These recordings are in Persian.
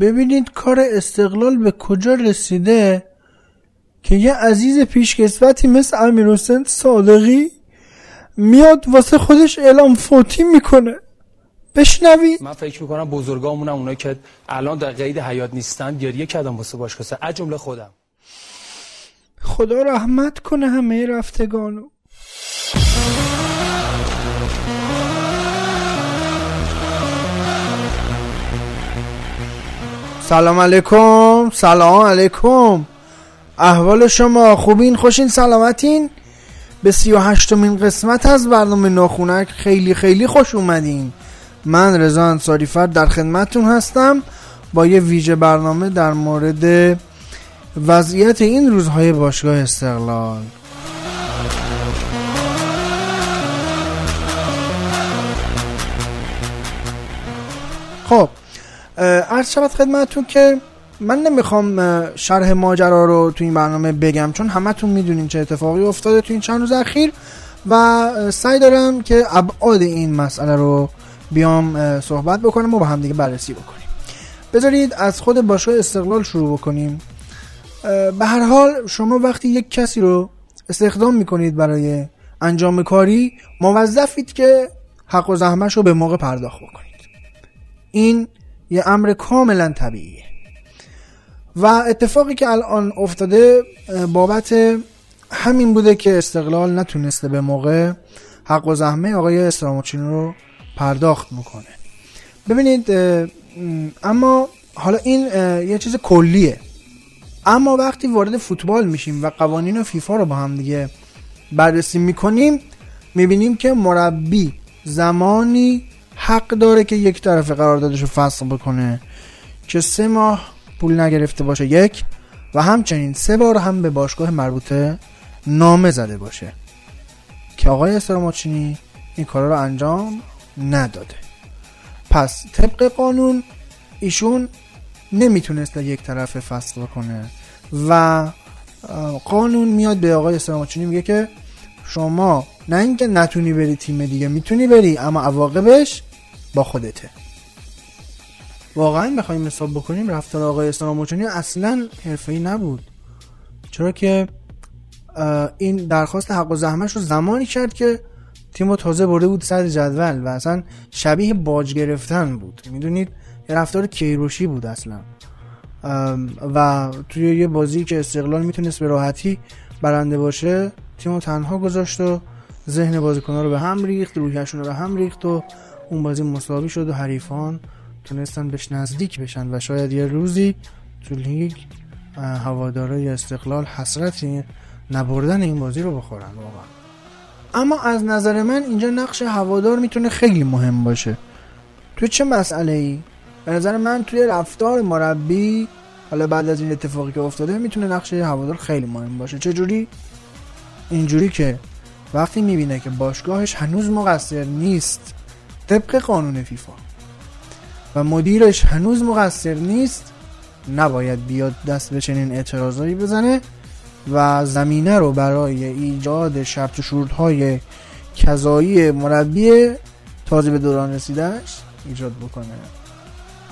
ببینید کار استقلال به کجا رسیده که یه عزیز پیشکسوتی مثل امیر حسین صادقی میاد واسه خودش اعلام فوتی می‌کنه. بشنوید من فکر می‌کنم بزرگامونم اونایی که الان در قید حیات نیستن گریه کردم واسه باشگاه از جمله خودم. خدا رحمت کنه همه رفتگانو. سلام علیکم. سلام علیکم. احوال شما خوبین خوشین سلامتین؟ به سی و هشتمین قسمت از برنامه ناخونک خیلی خیلی خوش اومدین. من رضا انصاری فرد در خدمتتون هستم با یه ویژه برنامه در مورد وضعیت این روزهای باشگاه استقلال. خب عرض شود خدمتتون که من نمی‌خوام شرح ماجرا رو تو این برنامه بگم چون همتون می‌دونین چه اتفاقی افتاده تو این چند روز اخیر و سعی دارم که ابعاد این مسئله رو بیام صحبت بکنم و با هم دیگه بررسی بکنیم. بذارید از خود باشگاه استقلال شروع بکنیم. به هر حال شما وقتی یک کسی رو استخدام می‌کنید برای انجام کاری موظفید که حق و زحمش رو به موقع پرداخت بکنید. این یه امر کاملا طبیعیه. و اتفاقی که الان افتاده بابت همین بوده که استقلال نتونسته به موقع حق و زحمه آقای استراموچین رو پرداخت می‌کنه ببینید اما حالا این یه چیز کلیه. اما وقتی وارد فوتبال میشیم و قوانین فیفا رو با هم دیگه بررسی می‌کنیم می‌بینیم که مربی زمانی حق داره که یک طرف قراردادش رو فصل بکنه که سه ماه پول نگرفته باشه یک و همچنین سه بار هم به باشگاه مربوطه نامه زده باشه. که آقای استراماچینی این کارا رو انجام نداده. پس طبق قانون ایشون نمی‌تونست یک طرف فصل کنه و قانون میاد به آقای استراماچینی میگه که شما نه اینکه نتونی بری تیم دیگه می‌تونی بری اما عواقبش با خودته. واقعا بخوایم حساب بکنیم رفتار آقای استراماچینی اصلا حرفه‌ای نبود. چرا که این درخواست حق و زحمش رو زمانی کرد که تیم تازه برده بود صد جدول و اصلا شبیه باج گرفتن بود. می‌دونید رفتار کیروشی بود اصلا. و توی یه بازی که استقلال می‌تونست به راحتی برنده باشه تیم تنها گذاشت و ذهن بازیکنها رو به هم ریخت روحیشون رو به هم ریخت و اون بازی مساوی شد و حریفان تونستن بهش نزدیک بشن و شاید یه روزی تو لیگ هوادارای استقلال حسرت نبردن این بازی رو بخورن واقعا. اما از نظر من اینجا نقش هوادار می‌تونه خیلی مهم باشه. تو چه مسئله ای به نظر من توی رفتار مربی حالا بعد از این اتفاقی که افتاده می‌تونه نقش هوادار خیلی مهم باشه. چه جوری اینجوری که وقتی می‌بینه که باشگاهش هنوز مقصر نیست طبق قانون فیفا. و مدیرش هنوز مقصر نیست نباید بیاد دست به چنین اعتراضایی بزنه و زمینه رو برای ایجاد شرط و شروط کذایی مربی تازه به دوران رسیدهش ایجاد بکنه.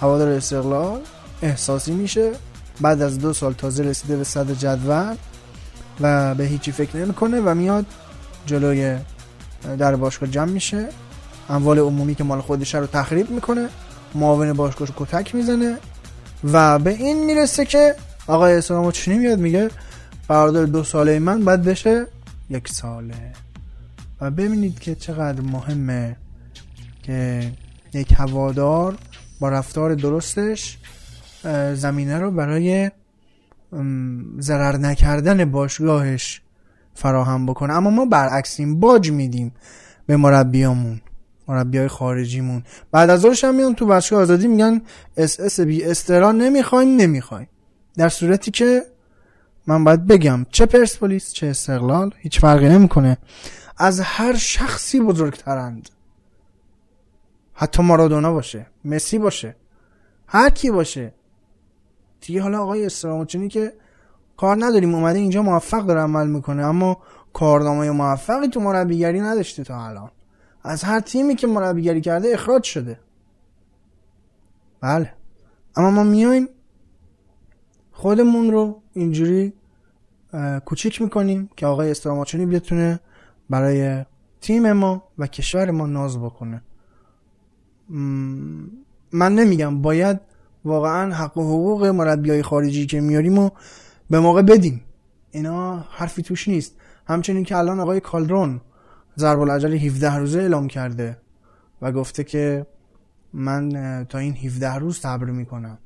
هوادار استقلال احساسی میشه بعد از دو سال تازه رسیده به صد جدول و به هیچی فکر نمی‌کنه و میاد جلوی در باشگاه جمع میشه. اموال عمومی که مال خودش رو تخریب می‌کنه معاون باشگاهش کتک می‌زنه و به این می‌رسه که آقای اسلام چنین میاد میگه قرارداد دو ساله من باید بشه یک ساله. و ببینید که چقدر مهمه که یک هوادار با رفتار درستش زمینه رو برای ضرر نکردن باشگاهش فراهم بکنه. اما ما برعکسیم باج میدیم به مربیامون. مربی های خارجیمون. بعد از هم میان تو باشگاه آزادی میگن اس اس بی استرا نمی‌خوایم نمی‌خوایم در صورتی که من باید بگم چه پرسپولیس چه استقلال هیچ فرقی نمی‌کنه. از هر شخصی بزرگترند. حتی مارادونا باشه مسی باشه هر کی باشه. دیگه حالا آقای استراموچینی که کار نداریم اومده اینجا موفق داره عمل می‌کنه اما کارنامه موفقی تو مربیگری نداشته تا الان. از هر تیمی که مربیگری کرده اخراج شده. بله. اما ما میایم خودمون رو اینجوری کوچیک می‌کنیم که آقای استراماچونی بتونه برای تیم ما و کشور ما ناز بکنه. من نمیگم باید واقعا حق و حقوق مربیای خارجی که میاریم و به موقع بدیم. اینا حرفی توش نیست. همچنین که الان آقای کالدرون ضرب العجل 17 روزه اعلام کرده و گفته که من تا این 17 روز صبر می‌کنم.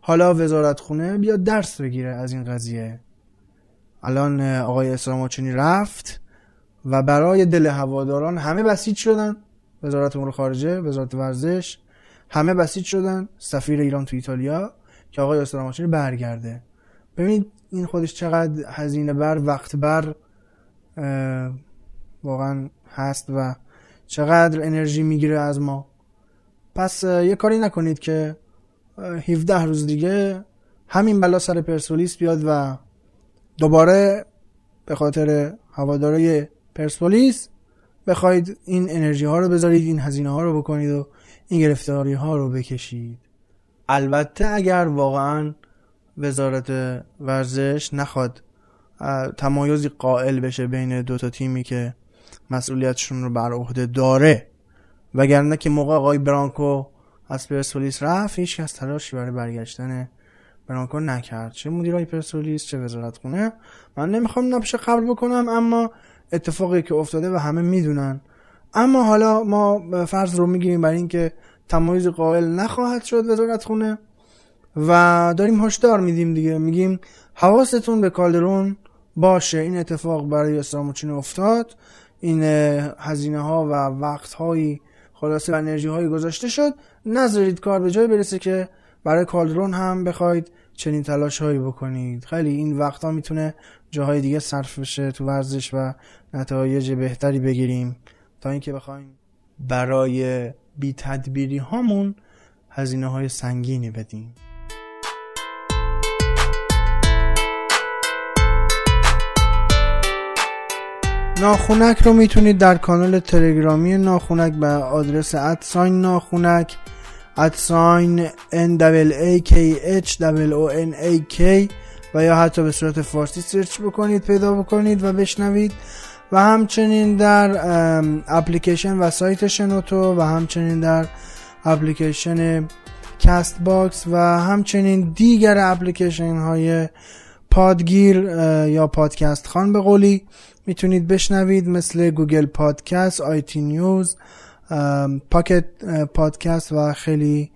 حالا وزارت خونه بیاد درس بگیره از این قضیه. الان آقای اسلام رفت و برای دل هواداران همه بسیج شدن. وزارت امور خارجه وزارت ورزش همه بسیج شدن. سفیر ایران تو ایتالیا که آقای اسلام برگرده. ببینید این خودش چقدر هزینه بر وقت بر واقعا هست و چقدر انرژی می‌گیره از ما. پس یه کاری نکنید که 17 روز دیگه همین بلا سر پرسپولیس بیاد و دوباره به خاطر هوادارای پرسپولیس بخواید این انرژی ها رو بذارید این هزینه ها رو بکنید و این گرفتاری ها رو بکشید. البته اگر واقعا وزارت ورزش نخواد تمایزی قائل بشه بین دو تا تیمی که مسئولیتشون رو بر عهده داره. وگرنه که موقع آقای برانکو از پرسپولیس رفت هیچ کس تلاشی برای برگشتن برانکو نکرد. چه مدیرای پرسپولیس چه وزارت خونه من نمی‌خوام نبشه قبل بکنم اما اتفاقی که افتاده و همه می‌دونن. اما حالا ما فرض رو می‌گیریم برای اینکه تمایز قائل نخواهد شد وزارت خونه و داریم هشدار میدیم دیگه. میگیم حواستون به کالدرون باشه. این اتفاق برای اسلام افتاد. این هزینه ها و وقت هایی خلاصه و انرژی هایی گذاشته شد نذارید کار به جای برسه که برای کالدرون هم بخواید چنین تلاش هایی بکنید. خیلی این وقت ها می‌تونه جاهای دیگه صرف بشه تو ورزش و نتایج بهتری بگیریم. تا اینکه بخوایم برای بی تدبیری هامون هزینه های سنگینی بدیم ناخونک رو می‌تونید در کانال تلگرامی ناخونک به آدرس ادساین ناخونک ادساین n a k h o n a k و یا حتی به صورت فارسی سرچ بکنید پیدا بکنید و بشنوید. و همچنین در اپلیکیشن و سایت شنوتو و همچنین در اپلیکیشن Castbox و همچنین دیگر اپلیکیشن های پادگیر یا پادکست خان به قولی می‌تونید بشنوید مثل Google Podcast iTunes Pocket Podcast و خیلی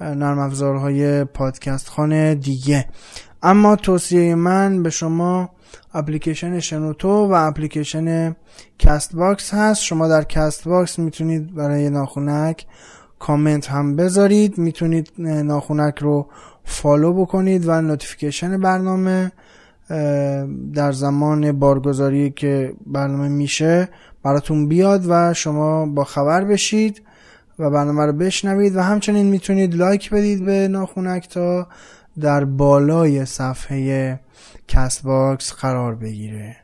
نرم افزارهای پادکست خانه دیگه. اما توصیه من به شما اپلیکیشن شنوتو و اپلیکیشن Castbox هست. شما در Castbox می‌تونید برای ناخونک کامنت هم بذارید. می‌تونید ناخونک رو follow بکنید و notification برنامه در زمان بارگذاری که برنامه میشه براتون بیاد و شما با خبر بشید و برنامه رو بشنوید و همچنین می‌تونید لایک بدید به ناخونک تا در بالای صفحه کست باکس قرار بگیره.